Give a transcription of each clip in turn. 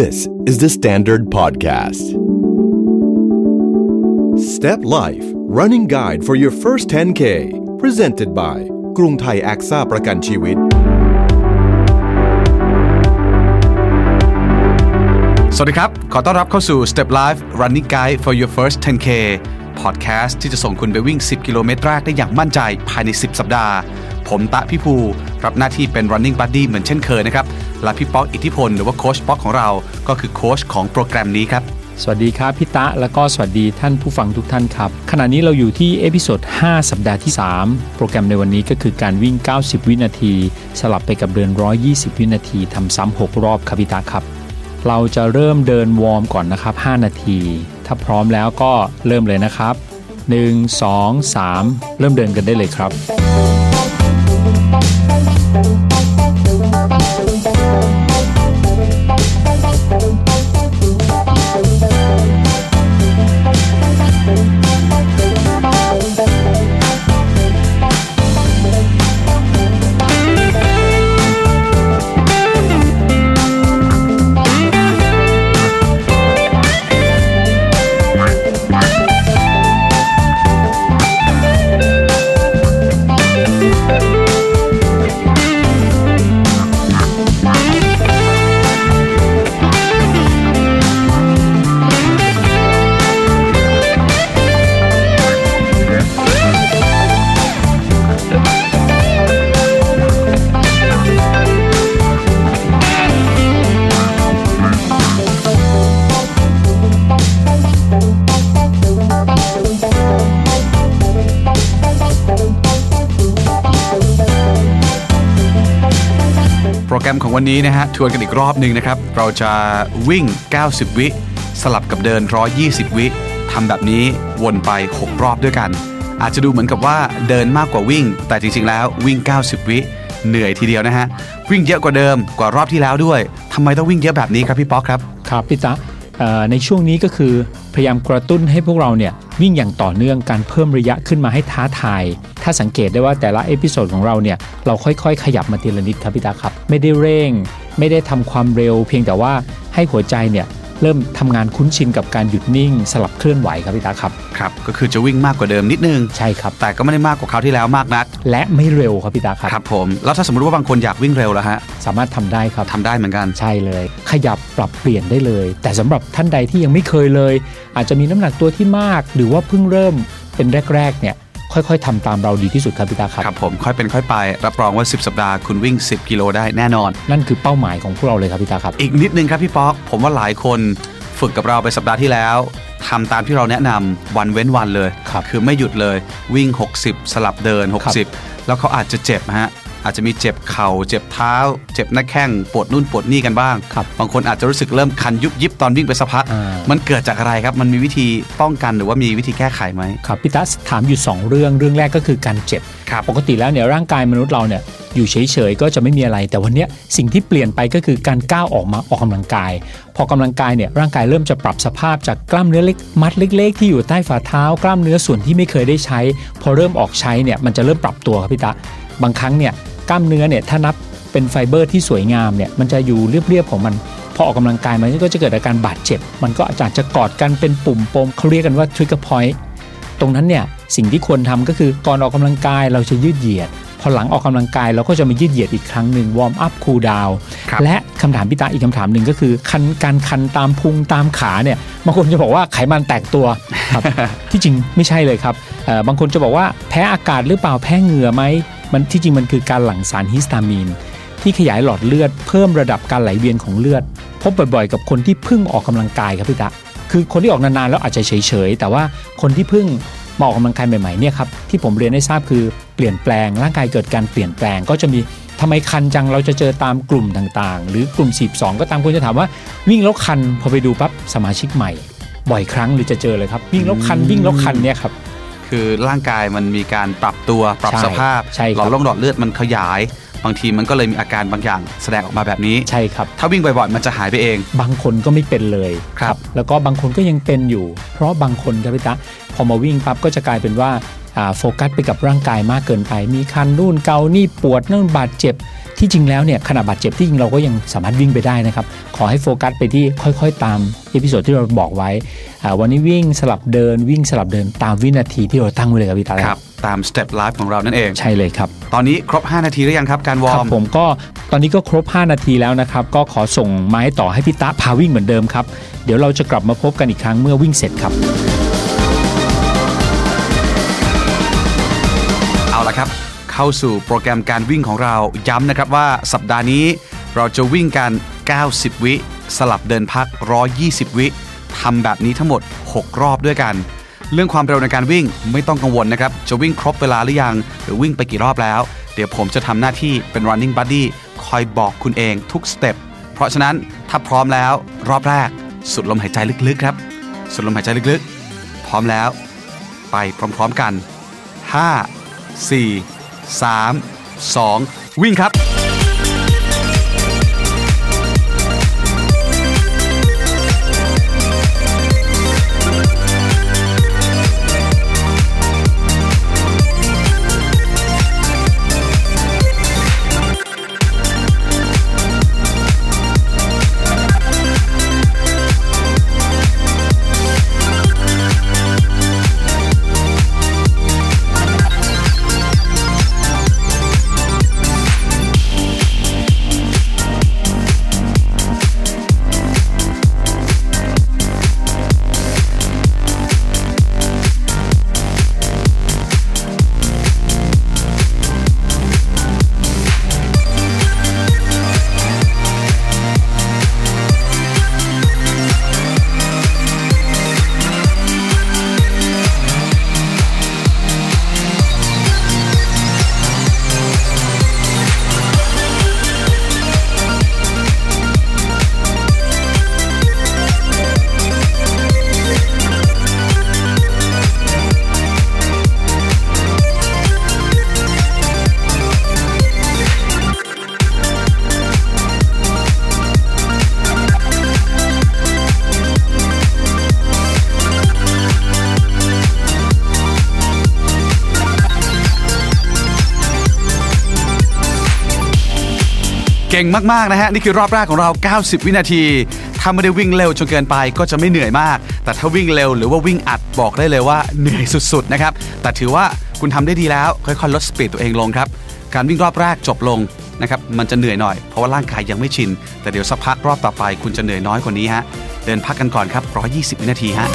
This is the Standard Podcast. Step Life Running Guide for your first 10K presented by กรุงไทยแอคซ่าประกันชีวิต สวัสดีครับ ขอต้อนรับเข้าสู่ Step Life Running Guide for your first 10K Podcast ที่จะส่งคุณไปวิ่ง 10 กิโลเมตรแรกได้อย่างมั่นใจภายใน 10 สัปดาห์ ผมตะพี่ภู รับหน้าที่เป็น Running Buddy เหมือนเช่นเคยนะครับ และพี่ป๊อกอิทธิพล หรือว่าโค้ชป๊อกของเรา ก็คือโค้ชของโปรแกรมนี้ครับ สวัสดีครับพี่ตะแล้วก็สวัสดีท่านผู้ฟังทุกท่านครับ ขณะนี้เราอยู่ที่ episode 5 สัปดาห์ที่ 3 โปรแกรมในวันนี้ก็คือการวิ่ง 90 วินาที สลับไปกับเดิน 120 วินาทีทำซ้ำ6รอบครับพี่ตะครับ เราจะเริ่มเดิน warm ก่อนนะครับ 5 นาที ถ้าพร้อมแล้วก็เริ่มเลยนะครับ 1 2 3 เริ่มเดินกันได้เลยครับ วันนี้นะฮะทวนกันอีกรอบหนึ่งนะครับ เราจะวิ่ง 90 วิ สลับกับเดิน 120 วิทำแบบนี้วนไป 6 รอบด้วยกัน อาจจะดูเหมือนกับว่าเดินมากกว่าวิ่ง แต่จริงๆแล้ววิ่ง 90 วิเหนื่อยทีเดียวนะฮะ วิ่งเยอะกว่าเดิมกว่ารอบที่แล้วด้วยทำไมต้องวิ่งเยอะแบบนี้ครับพี่ป๊อกครับ ครับพี่ตะ ในช่วงนี้ก็คือพยายามกระตุ้นให้พวกเราเนี่ยวิ่งอย่างต่อเนื่องการเพิ่มระยะขึ้นมาให้ท้าทาย ถ้าสังเกตได้ว่าแต่ละ episode ของเราเนี่ยเราค่อยๆ ขยับมาทีละนิดครับพี่ตาครับ ไม่ได้เร่ง ไม่ได้ทำความเร็ว เพียงแต่ว่าให้หัวใจเนี่ย เริ่มทำงานคุ้นชินกับการหยุดนิ่งสลับเคลื่อนไหวครับพี่ตาครับครับ ก็คือจะวิ่งมากกว่าเดิมนิดนึงใช่ครับ แต่ก็ไม่ได้มากกว่าคราวที่แล้วมากนัก และไม่เร็วครับพี่ตาครับครับผมแล้วถ้าสมมติว่าบางคนอยากวิ่งเร็วแล้วฮะสามารถทำได้ครับทำได้เหมือนกันใช่เลย ขยับปรับเปลี่ยนได้เลย แต่สำหรับท่านใดที่ยังไม่เคยเลย อาจจะมีน้ำหนักตัวที่มาก หรือว่าเพิ่งเริ่มเป็นแรกๆเนี่ย ค่อยๆทำตามเราดีที่สุดครับพี่ตาครับครับผมค่อยเป็นค่อยไปรับรองว่า 10 สัปดาห์คุณวิ่ง 10 กิโลได้แน่นอน นั่นคือเป้าหมายของพวกเราเลยครับพี่ตาครับ อีกนิดนึงครับพี่ป๊อกผมว่าหลายคนฝึกกับเราไปสัปดาห์ที่แล้วทำตามที่เราแนะนำวันเว้นวันเลยครับอไม่หยุดเลยวิ่ง 60 สลับเดินครับ60 แล้วเขาอาจจะเจ็บฮะ อาจจะมีเจ็บเข่าเจ็บเท้า เจ็บหน้าแข้งปวดนู่นปวดนี่กันบ้างครับบางคนอาจจะรู้สึกเริ่มคันยุบยิบตอนวิ่งไปสักพักอ่ามันเกิดจากอะไรครับ มันมีวิธีป้องกันหรือว่ามีวิธีแก้ไขไหมครับพี่ตาถามอยู่ 2 เรื่องเรื่องแรกก็คือการเจ็บครับปกติแล้วเนี่ยร่างกายมนุษย์เราเนี่ยอยู่เฉยๆก็จะไม่มีอะไร แต่วันเนี้ยสิ่งที่เปลี่ยนไปก็คือการก้าวออกมาออกกำลังกาย พอกำลังกายเนี่ยร่างกายเริ่มจะปรับสภาพจากกล้ามเนื้อเล็กมัดเล็ก ๆ ที่อยู่ใต้ฝ่าเท้ากล้ามเนื้อส่วนที่ไม่เคยได้ใช้ พอเริ่มออกใช้เนี่ยมันจะเริ่มปรับตัวครับพี่ตา บางครั้งเนี่ยกล้ามเนื้อเนี่ยถ้านับเป็นไฟเบอร์ที่สวยงามเนี่ยมันจะอยู่เรียบๆของมันพอออกกำลังกายมันก็จะเกิดอาการบาดเจ็บ มันก็อาจจะเกาะกันเป็นปุ่มปมเขาเรียกกันว่า trigger point ตรงนั้นเนี่ยสิ่งที่ควรทำก็คือก่อนออกกำลังกายเราจะยืดเหยียด พอหลังออกกำลังกายเราก็จะมายืดเหยียดอีกครั้งหนึ่ง warm up cool down ครับและคำถามพี่ตะอีกคำถามหนึ่งก็คือคันการคันตามพุงตามขาเนี่ยบางคนจะบอกว่าไขมันแตกตัวครับที่จริงไม่ใช่เลยครับเอ่อบางคนจะบอกว่าแพ้อากาศหรือเปล่าแพ้เหงื่อไหม มันที่จริงมันคือการหลั่งสารฮิสตามีน ที่ขยายหลอดเลือดเพิ่มระดับการไหลเวียนของเลือด พบบ่อยๆ กับคนที่เพิ่งออกกำลังกายครับพี่ตะคือคนที่ออกนานๆแล้วอาจจะเฉยๆ แต่ว่าคนที่เพิ่งมาออกกำลังกายใหม่ๆเนี่ยครับที่ผมเรียนให้ทราบคือเปลี่ยนแปลงร่างกายเกิดการเปลี่ยนแปลงก็จะมีทำไมคันจังเราจะเจอตามกลุ่มต่างๆ หรือกลุ่ม42ก็ตามคนจะถามว่าวิ่งแล้วคันพอไปดูปั๊บสมาชิกใหม่ บ่อยครั้งหรือจะเจอเลยครับ วิ่งแล้วคันวิ่งแล้วคันเนี่ยครับ คือร่างกายมันมีการปรับตัวปรับใช่สภาพใช่ครับหลอดลมหลอดเลือดมันขยาย บางทีมันก็เลยมีอาการบางอย่างแสดงออกมาแบบนี้ใช่ครับถ้าวิ่งบ่อยๆมันจะหายไปเอง บางคนก็ไม่เป็นเลยครับ แล้วก็บางคนก็ยังเป็นอยู่ เพราะบางคนครับพี่ตะพอมาวิ่งปั๊บก็จะกลายเป็นว่าอ่า โฟกัสไปกับร่างกายมากเกินไป มีคันนู่นเกานี่ปวดนั่นบาดเจ็บ ที่จริงแล้วเนี่ยขณะบาดเจ็บที่จริงเราก็ยังสามารถวิ่งไปได้นะครับ ขอให้โฟกัสไปที่ค่อยๆ ตาม episode ที่เราบอกไว้อ่าวันนี้วิ่งสลับเดินวิ่งสลับเดินตามวินาทีที่เราตั้งไว้เลยครับพี่ตะครับตามสเต็ปไลฟ์ของเรานั่นเอง ใช่เลยครับ ตอนนี้ครบ 5 นาทีหรือยังครับ การวอครัร์บมผมก็ตอนนี้ก็ครบ 5 นาทีแล้วนะครับ ก็ขอส่งไม้ต่อให้พี่ตะพาวิ่งเหมือนเดิมครับ เดี๋ยวเราจะกลับมาพบกันอีกครั้งเมื่อวิ่งเสร็จครับ เข้าสู่โปรแกรมการวิ่งของเราย้ำนะครับว่าสัปดาห์นี้เราจะวิ่งกัน 90 วิ สลับเดินพัก 120 วิทำแบบนี้ทั้งหมด 6 รอบด้วยกัน เรื่องความเร็วในการวิ่งไม่ต้องกังวลนะครับ จะวิ่งครบเวลาหรือยัง หรือวิ่งไปกี่รอบแล้ว เดี๋ยวผมจะทำหน้าที่เป็น running buddy คอยบอกคุณเองทุกสเต็ปเพราะฉะนั้นถ้าพร้อมแล้วรอบแรก สุดลมหายใจลึกๆครับ สุดลมหายใจลึกๆ พร้อมแล้ว ไปพร้อมๆกัน 5 4 3 2 วิ่งครับ เก่งมากๆนะฮะ นี่คือรอบแรกของเรา 90 วินาที ถ้าไม่ได้วิ่งเร็วจนเกินไปก็จะไม่เหนื่อยมาก แต่ถ้าวิ่งเร็วหรือว่าวิ่งอัดบอกได้เลยว่าเหนื่อยสุดๆนะครับ แต่ถือว่าคุณทำได้ดีแล้ว ค่อยๆลดสปีดตัวเองลงครับ การวิ่งรอบแรกจบลงนะครับ มันจะเหนื่อยหน่อย เพราะว่าร่างกายยังไม่ชิน แต่เดี๋ยวสักพักรอบต่อไป คุณจะเหนื่อยน้อยกว่านี้ฮะ เดินพักกันก่อนครับ 120 วินาทีฮะ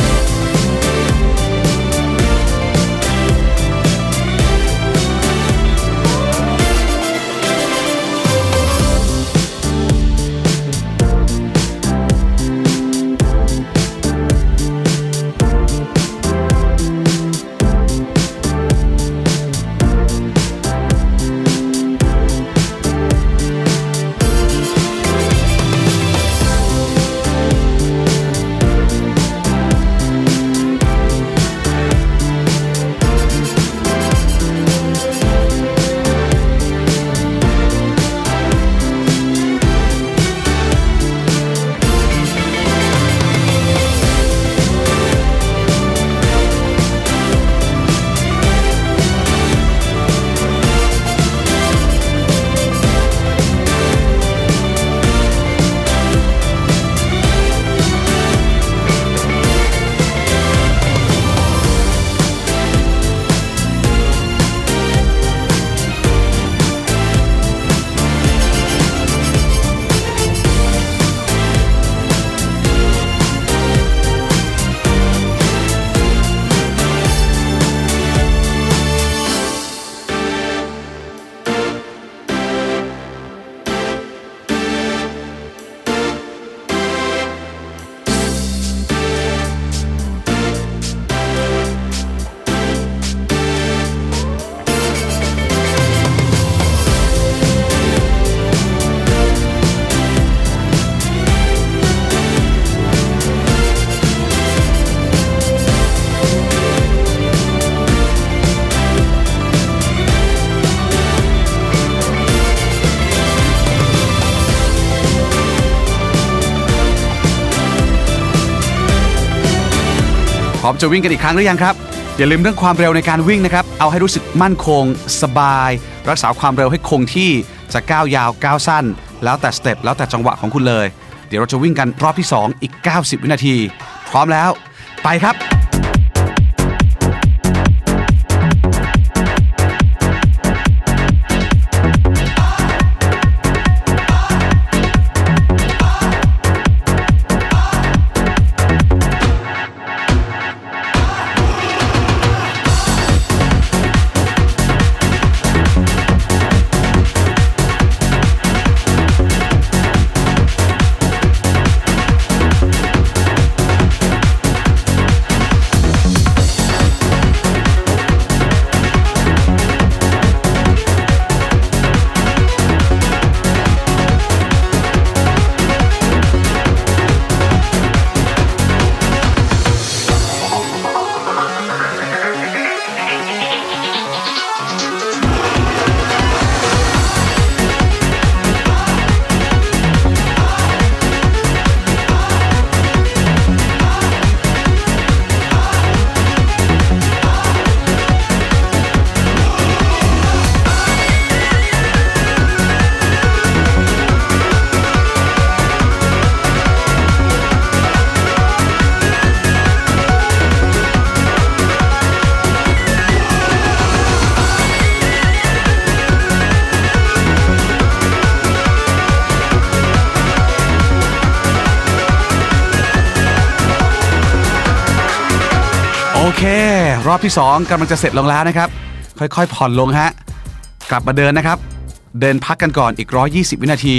ร้อมจะวิ่งกันอีกครั้งหรือยังครับ อย่าลืมเรื่องความเร็วในการวิ่งนะครับ เอาให้รู้สึกมั่นคง สบาย รักษาความเร็วให้คงที่จะก้าวยาวก้าวสั้น แล้วแต่สเต็ปแล้วแต่จังหวะของคุณเลย เดี๋ยวเราจะวิ่งกันรอบที่ 2 อีก 90 วินาที พร้อมแล้ว ไปครับ รอบที่ 2กำลังจะเสร็จลงแล้วนะครับ ค่อยๆ ผ่อนลงฮะ กลับมาเดินนะครับ เดินพักกันก่อนอีก 120 วินาที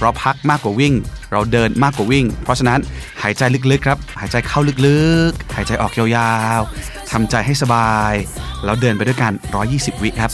เราพักมากกว่าวิ่ง เราเดินมากกว่าวิ่ง เพราะฉะนั้นหายใจลึกๆครับ หายใจเข้าลึกๆ หายใจออกยาวๆทำใจให้สบาย แล้วเดินไปด้วยกัน 120 วิครับ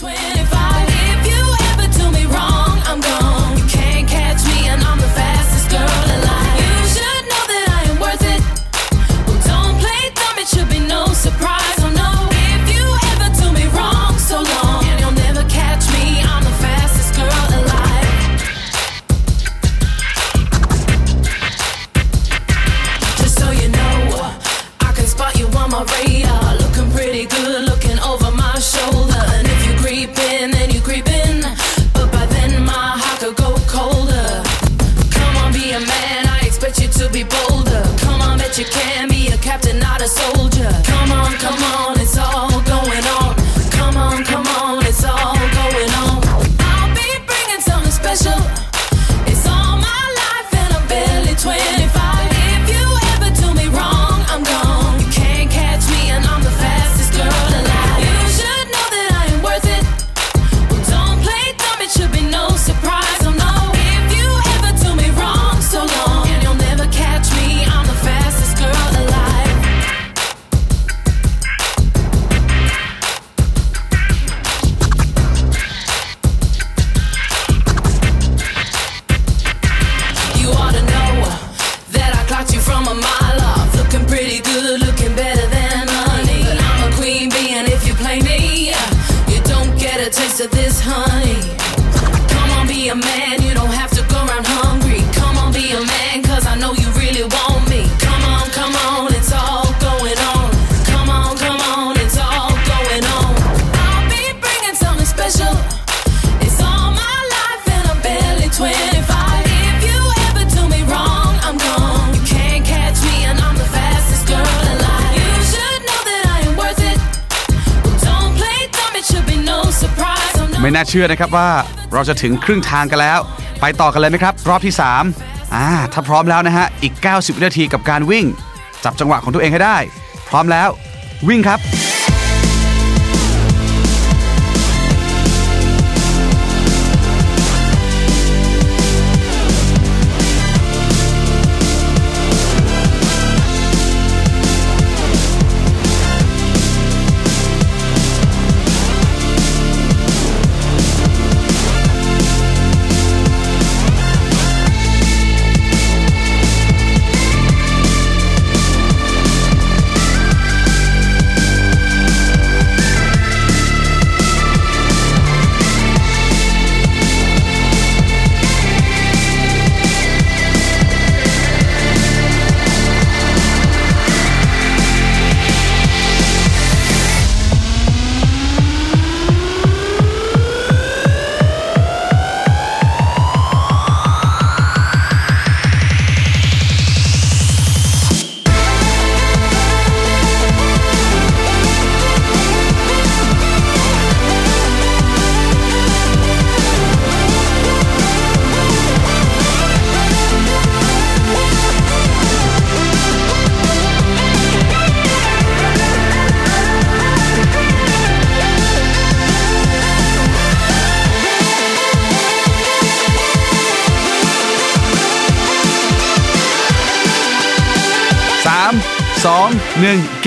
ไม่น่าเชื่อนะครับว่าเราจะถึงครึ่งทางกันแล้ว ไปต่อกันเลยไหมครับ รอบที่3อ่าถ้าพร้อมแล้วนะฮะอีก 90 วินาทีกับการวิ่ง จับจังหวะของตัวเองให้ได้ พร้อมแล้ว วิ่งครับ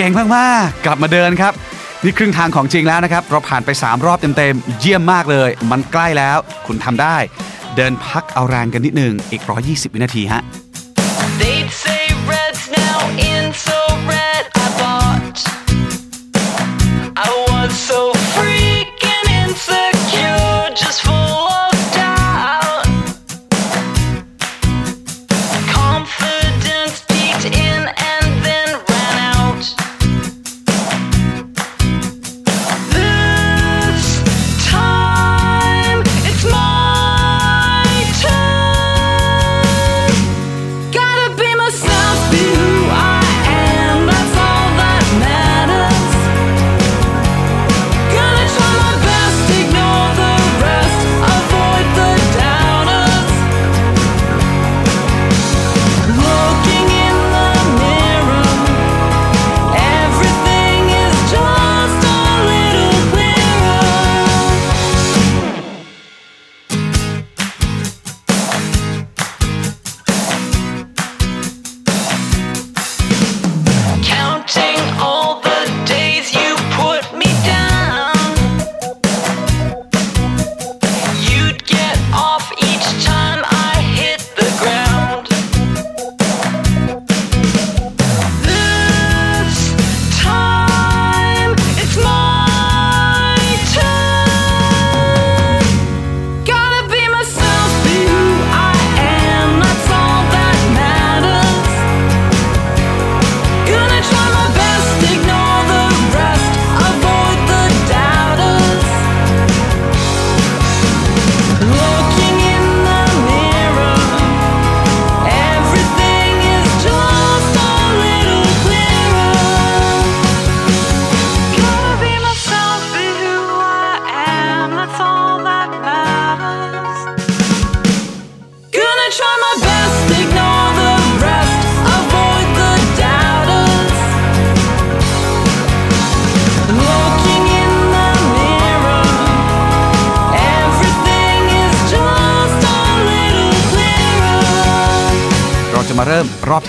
งมากๆ กลับมาเดินครับ นี่ครึ่งทางของจริงแล้วนะครับ เราผ่านไป 3 รอบเต็มๆ เยี่ยมมากเลย มันใกล้แล้ว คุณทำได้ เดินพักเอาแรงกันนิดนึง อีก 120 วินาทีฮะ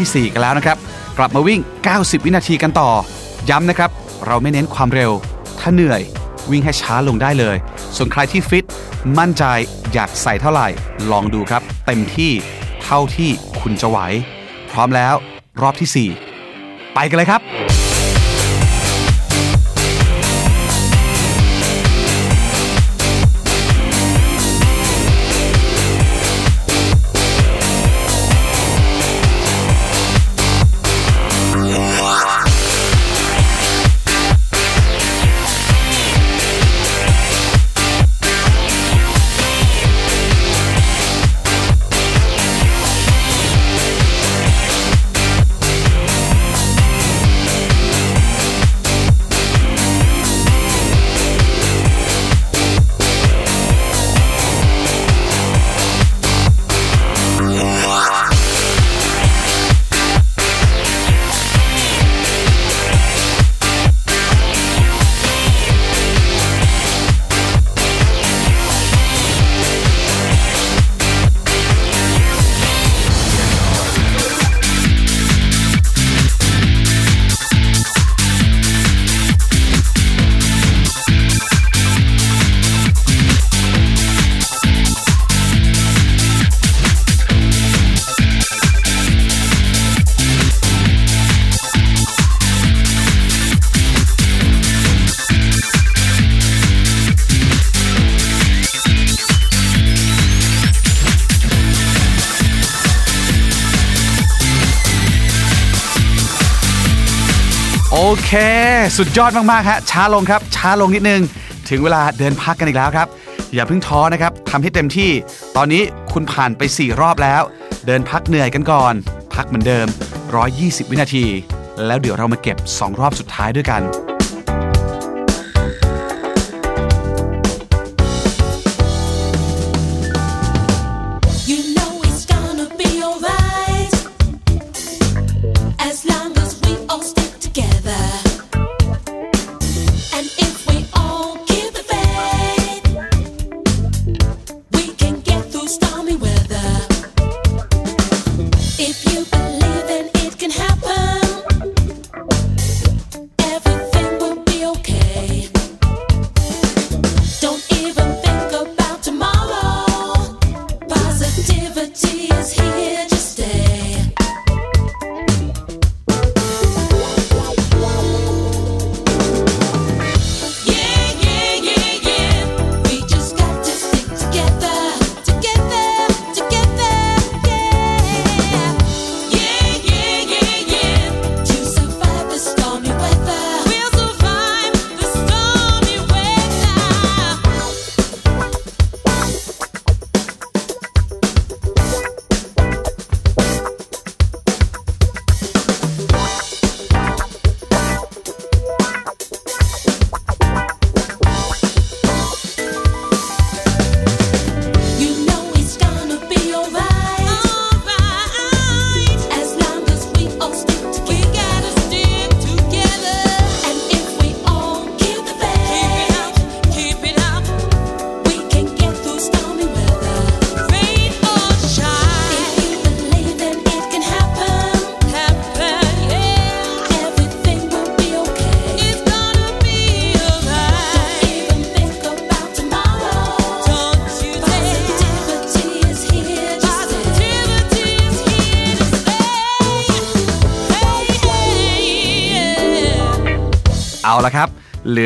ทีสี่ 4 กันแล้วนะครับ กลับมาวิ่ง 90 วินาทีกันต่อ ย้ำนะครับ เราไม่เน้นความเร็ว ถ้าเหนื่อยวิ่งให้ช้าลงได้เลย ส่วนใครที่ฟิต มั่นใจอยากใส่เท่าไหร่ ลองดูครับ เต็มที่เท่าที่คุณจะไหว พร้อมแล้วรอบทีสี่4 ไปกันเลยครับ สุดยอดมากๆฮะช้าลงครับ ช้าลงนิดนึง ถึงเวลาเดินพักกันอีกแล้วครับ อย่าเพิ่งท้อนะครับทำให้เต็มที่ ตอนนี้คุณผ่านไป 4 รอบแล้ว เดินพักเหนื่อยกันก่อน พักเหมือนเดิม 120 วินาที แล้วเดี๋ยวเรามาเก็บ 2 รอบสุดท้ายด้วยกัน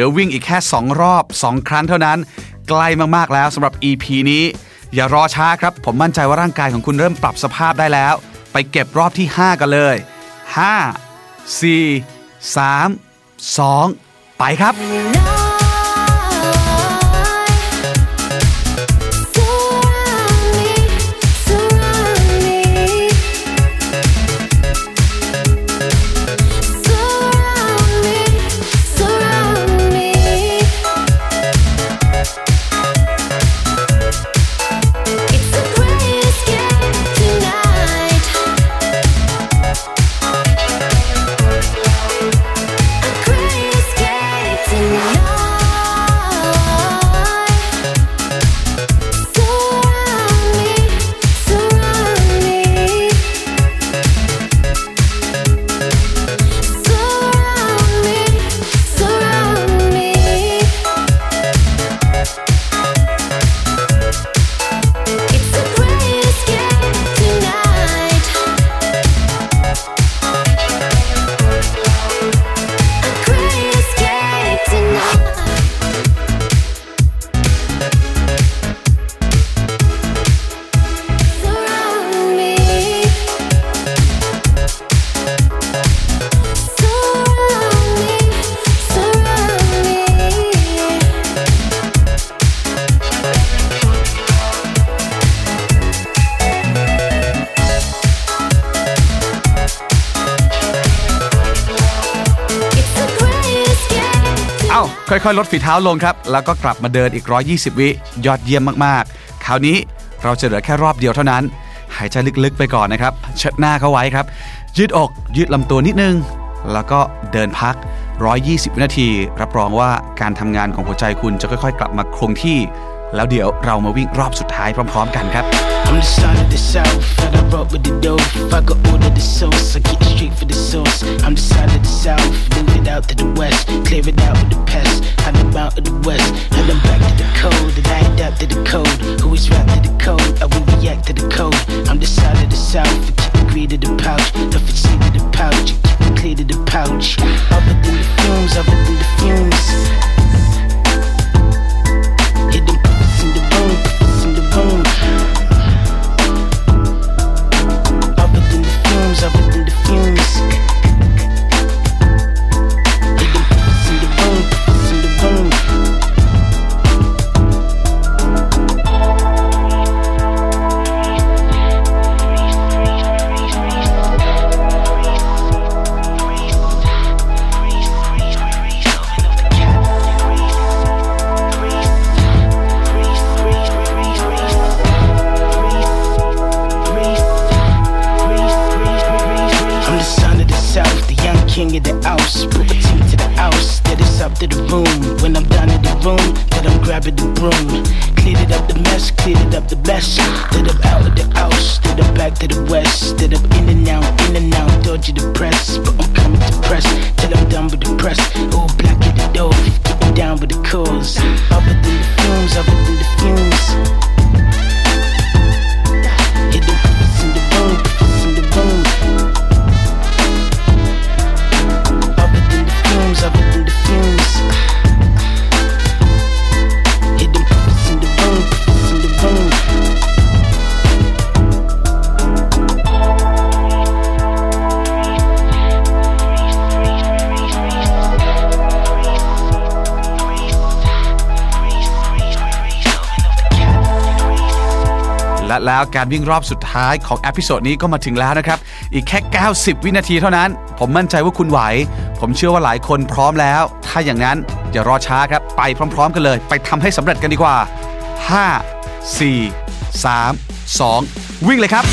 ลือวิ่งอีกแค่ 2 รอบ 2 ครั้งเท่านั้น ใกล้มากๆแล้วสำหรับ EP นี้ อย่ารอช้าครับ ผมมั่นใจว่าร่างกายของคุณเริ่มปรับสภาพได้แล้ว ไปเก็บรอบที่ 5 กันเลย 5 4 3 2 ไปครับ ค่อยๆ ลดฝีเท้าลงครับ แล้วก็กลับมาเดินอีก 120 วิยอดเยี่ยมมากๆ คราวนี้เราจะเหลือแค่รอบเดียวเท่านั้น หายใจลึกๆไปก่อนนะครับ เชิดหน้าเข้าไว้ครับ ยืดอก ยืดลำตัวนิดนึง แล้วก็เดินพัก 120 วินาที รับรองว่าการทำงานของหัวใจคุณจะค่อยๆ กลับมาคงที่ แล้วเดี๋ยวเรามาวิ่งรอบสุดท้ายพร้อม ๆ กันครับ I'm the son of the south, and I rock with the dough. If I got order the sauce, I get straight for the sauce. I'm the son of the south, move it out to the west, clear it out with the pest. I'm out of the west, and I'm back to the code, and I adapt to the code. Who is rap to the code? I will react to the code. I'm the son of the south, I keep the greed to the pouch, it seed to the pouch, keep it clear to the pouch. down with the press. All black at the dope. Get down with the cause. แล้วการวิ่งรอบสุดท้ายของ episode นี้ก็มาถึงแล้วนะครับ อีกแค่ 90 วินาทีเท่านั้น ผมมั่นใจว่าคุณไหว ผมเชื่อว่าหลายคนพร้อมแล้ว ถ้าอย่างนั้นอย่ารอช้าครับ ไปพร้อม ๆ กันเลย ไปทำให้สำเร็จกันดีกว่า 5 4 3 2 วิ่งเลยครับ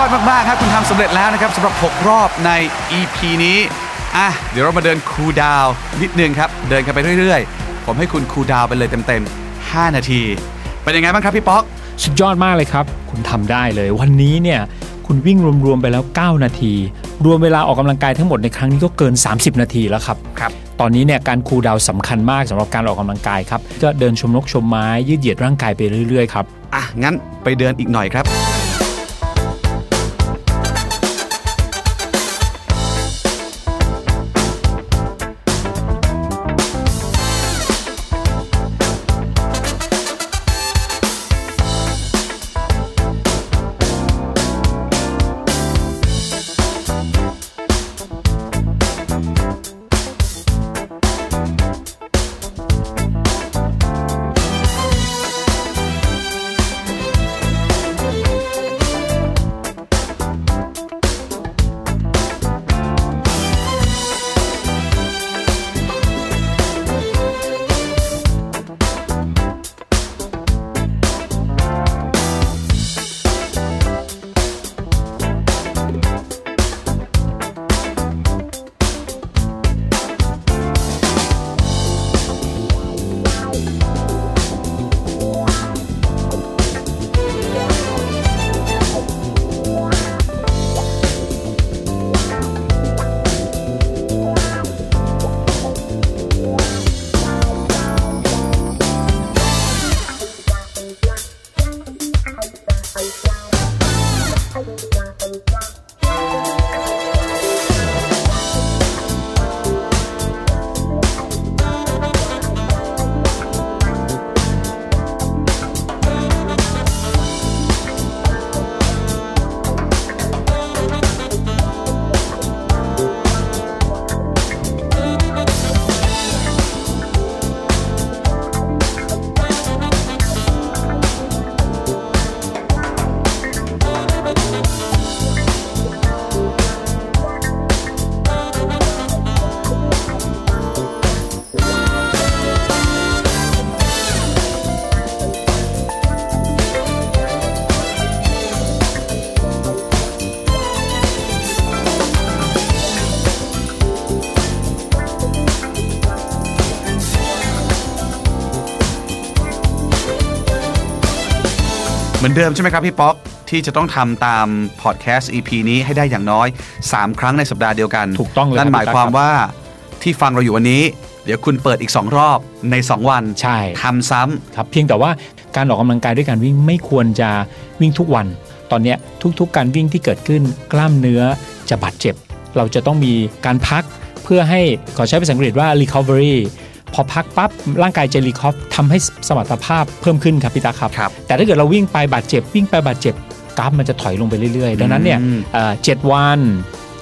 อดมาก ๆ ครับ คุณทำสำเร็จแล้วนะครับสำหรับ 6 รอบใน EP นี้ อะ เดี๋ยวเรามาเดินคูลดาวน์นิดนึงครับ เดินกันไปเรื่อย ๆ ผมให้คุณคูลดาวน์ไปเลยเต็ม ๆ 5 นาที เป็นยังไงบ้างครับพี่ป๊อก สุดยอดมากเลยครับ คุณทำได้เลย วันนี้เนี่ยคุณวิ่งรวม ๆ ไปแล้ว 9 นาที รวมเวลาออกกำลังกายทั้งหมดในครั้งนี้ก็เกิน 30 นาทีแล้วครับครับ ตอนนี้เนี่ยการคูลดาวน์สำคัญมากสำหรับการออกกำลังกายครับ ก็เดินชมนกชมไม้ยืดเหยียดร่างกายไปเรื่อย ๆ ครับ อะ งั้นไปเดินอีกหน่อยครับ อนเดิมใช่ไหมครับพี่ป๊อกที่จะต้องทำตามพอดแคสต์ EP นี้ให้ได้อย่างน้อย 3 ครั้งในสัปดาห์เดียวกันถูกต้องเลยนั่นครับหมายความพี่ตั๊กครับว่าที่ฟังเราอยู่วันนี้ เดี๋ยวคุณเปิดอีก 2 รอบใน 2 วันใช่ทำซ้ำครับเพียงแต่ว่าการออกกำลังกายด้วยการวิ่งไม่ควรจะวิ่งทุกวัน ตอนเนี้ยทุกๆ การวิ่งที่เกิดขึ้นกล้ามเนื้อจะบาดเจ็บ เราจะต้องมีการพักเพื่อให้ขอใช้ภาษาอังกฤษว่า recovery พอพักปั๊บร่างกายจะรีคอฟทำให้สมรรถภาพเพิ่มขึ้นครับพี่ตาครับครับแต่ถ้าเกิดเราวิ่งไปบาดเจ็บวิ่งไปบาดเจ็บกราฟมันจะถอยลงไปเรื่อยๆ ดังนั้นเนี่ยอืมเอ่อเจ็ดวัน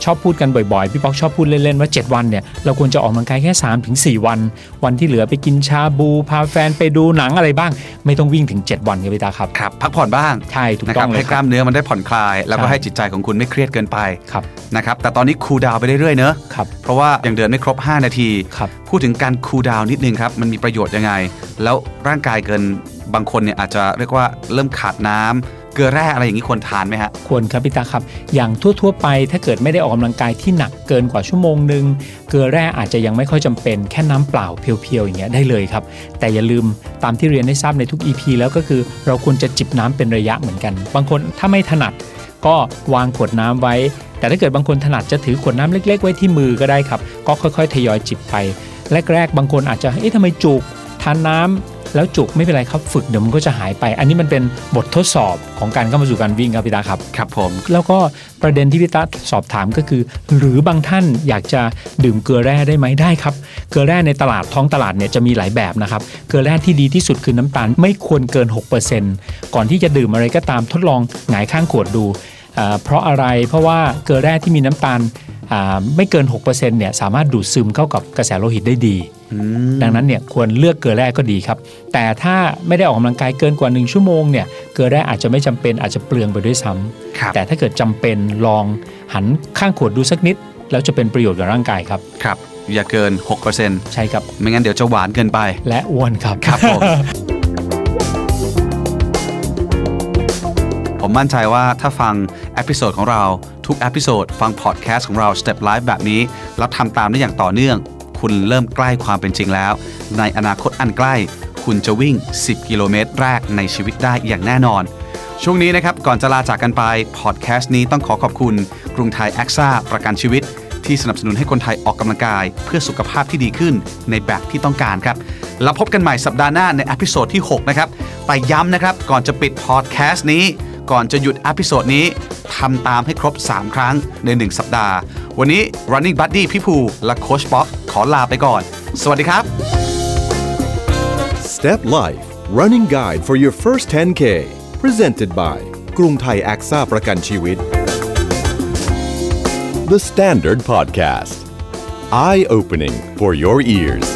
ชอบพูดกันบ่อยๆ พี่ป๊อกชอบพูดเล่นๆ ว่า 7 วันเนี่ยเราควรจะออกกำลังกายแค่ 3-4 วัน วันที่เหลือไปกินชาบู พาแฟนไปดูหนังอะไรบ้าง ไม่ต้องวิ่งถึง 7 วันครับพี่ตาครับครับ พักผ่อนบ้างใช่ถูกนะคต้รัอบงเลให้ยกคล้ารับมเนื้อมันได้ผ่อนคลาย แล้วก็ใช่ให้จิตใจของคุณไม่เครียดเกินไปครับนะครับแต่ตอนนี้คูลดาวน์ไปเรื่อยๆเนอะครับเพราะว่ายังเดินไม่ครบ 5 นาทีครับพูดถึงการคูลดาวน์นิดนึงครับมันมีประโยชน์ยังไง แล้วร่างกายเกินบางคนเนี่ยอาจจะเรียกว่าเริ่มขาดน้ำ เกลือแร่อะไรอย่างนี้ควรทานไหมฮะควรครับพี่ตาครับ อย่างทั่ว ๆ ไปถ้าเกิดไม่ได้ออกกำลังกายที่หนักเกินกว่าชั่วโมงหนึ่งเกลือแร่อาจจะยังไม่ค่อยจำเป็นแค่น้ำเปล่าเพียวๆอย่างเงี้ยได้เลยครับ แต่อย่าลืมตามที่เรียนให้ทราบในทุก EP แล้วก็คือเราควรจะจิบน้ำเป็นระยะเหมือนกัน บางคนถ้าไม่ถนัดก็วางขวดน้ำไว้ แต่ถ้าเกิดบางคนถนัดจะถือขวดน้ำเล็ก ๆ ไว้ที่มือก็ได้ครับ ก็ค่อยๆ ทยอยจิบไป แรก ๆ บางคนอาจจะเอ๊ะทำไมจุกทานน้ำ แล้วจุกไม่เป็นไรครับฝึกเดี๋ยวมันก็จะหายไป อันนี้มันเป็นบททดสอบของการเข้ามาสู่การวิ่งครับพี่ตาครับครับผมแล้วก็ประเด็นที่พี่ตาสอบถามก็คือ หรือบางท่านอยากจะดื่มเกลือแร่ได้ไหมได้ครับ เกลือแร่ในตลาดท้องตลาดเนี่ยจะมีหลายแบบนะครับ เกลือแร่ที่ดีที่สุดคือน้ำตาลไม่ควรเกิน 6%ก่อนที่จะดื่มอะไรก็ตามทดลองหงายข้างขวดดูอ่า เพราะอะไรเพราะว่าเกลือแร่ที่มีน้ำตาลอ่าไม่เกิน 6%เนี่ยสามารถดูดซึมเข้ากับกระแสโลหิตได้ดี ดังนั้นเนี่ยควรเลือกเกลือแร่ก็ดีครับ แต่ถ้าไม่ได้ออกกำลังกายเกินกว่า 1 ชั่วโมงเนี่ยเกลือแร่อาจจะไม่จำเป็นอาจจะเปลืองไปด้วยซ้ำครับแต่ถ้าเกิดจำเป็นลองหันข้างขวดดูสักนิด แล้วจะเป็นประโยชน์กับร่างกายครับครับอย่าเกิน 6%ใช่ครับ ไม่งั้นเดี๋ยวจะหวานเกินไป และอ้วนครับครับผม ผมมั่นใจว่าถ้าฟัง episode ของเราทุก episode ฟังพอดแคสต์ของเรา Step Life แบบนี้ แล้วทำตามได้อย่างต่อเนื่อง คุณเริ่มใกล้ความเป็นจริงแล้ว ในอนาคตอันใกล้ คุณจะวิ่ง 10 กิโลเมตรแรกในชีวิตได้อย่างแน่นอน ช่วงนี้นะครับ ก่อนจะลาจากกันไปพอดแคสต์นี้ต้องขอขอบคุณ กรุงไทยแอคซ่าประกันชีวิตที่สนับสนุนให้คนไทยออกกำลังกาย เพื่อสุขภาพที่ดีขึ้นในแบบที่ต้องการครับ แล้วพบกันใหม่สัปดาห์หน้าใน episode ที่ 6 นะครับ แต่ย้ำนะครับ ก่อนจะปิดพอดแคสต์นี้ ก่อนจะหยุด episode นี้ทำตามให้ครบ 3 ครั้งใน 1 สัปดาห์ วันนี้ running buddy พี่ตะและโค้ชป๊อกขอลาไปก่อน สวัสดีครับ Step Life Running Guide for your first 10K Presented by กรุงไทยแอคซ่าประกันชีวิต The Standard Podcast Eye Opening for your ears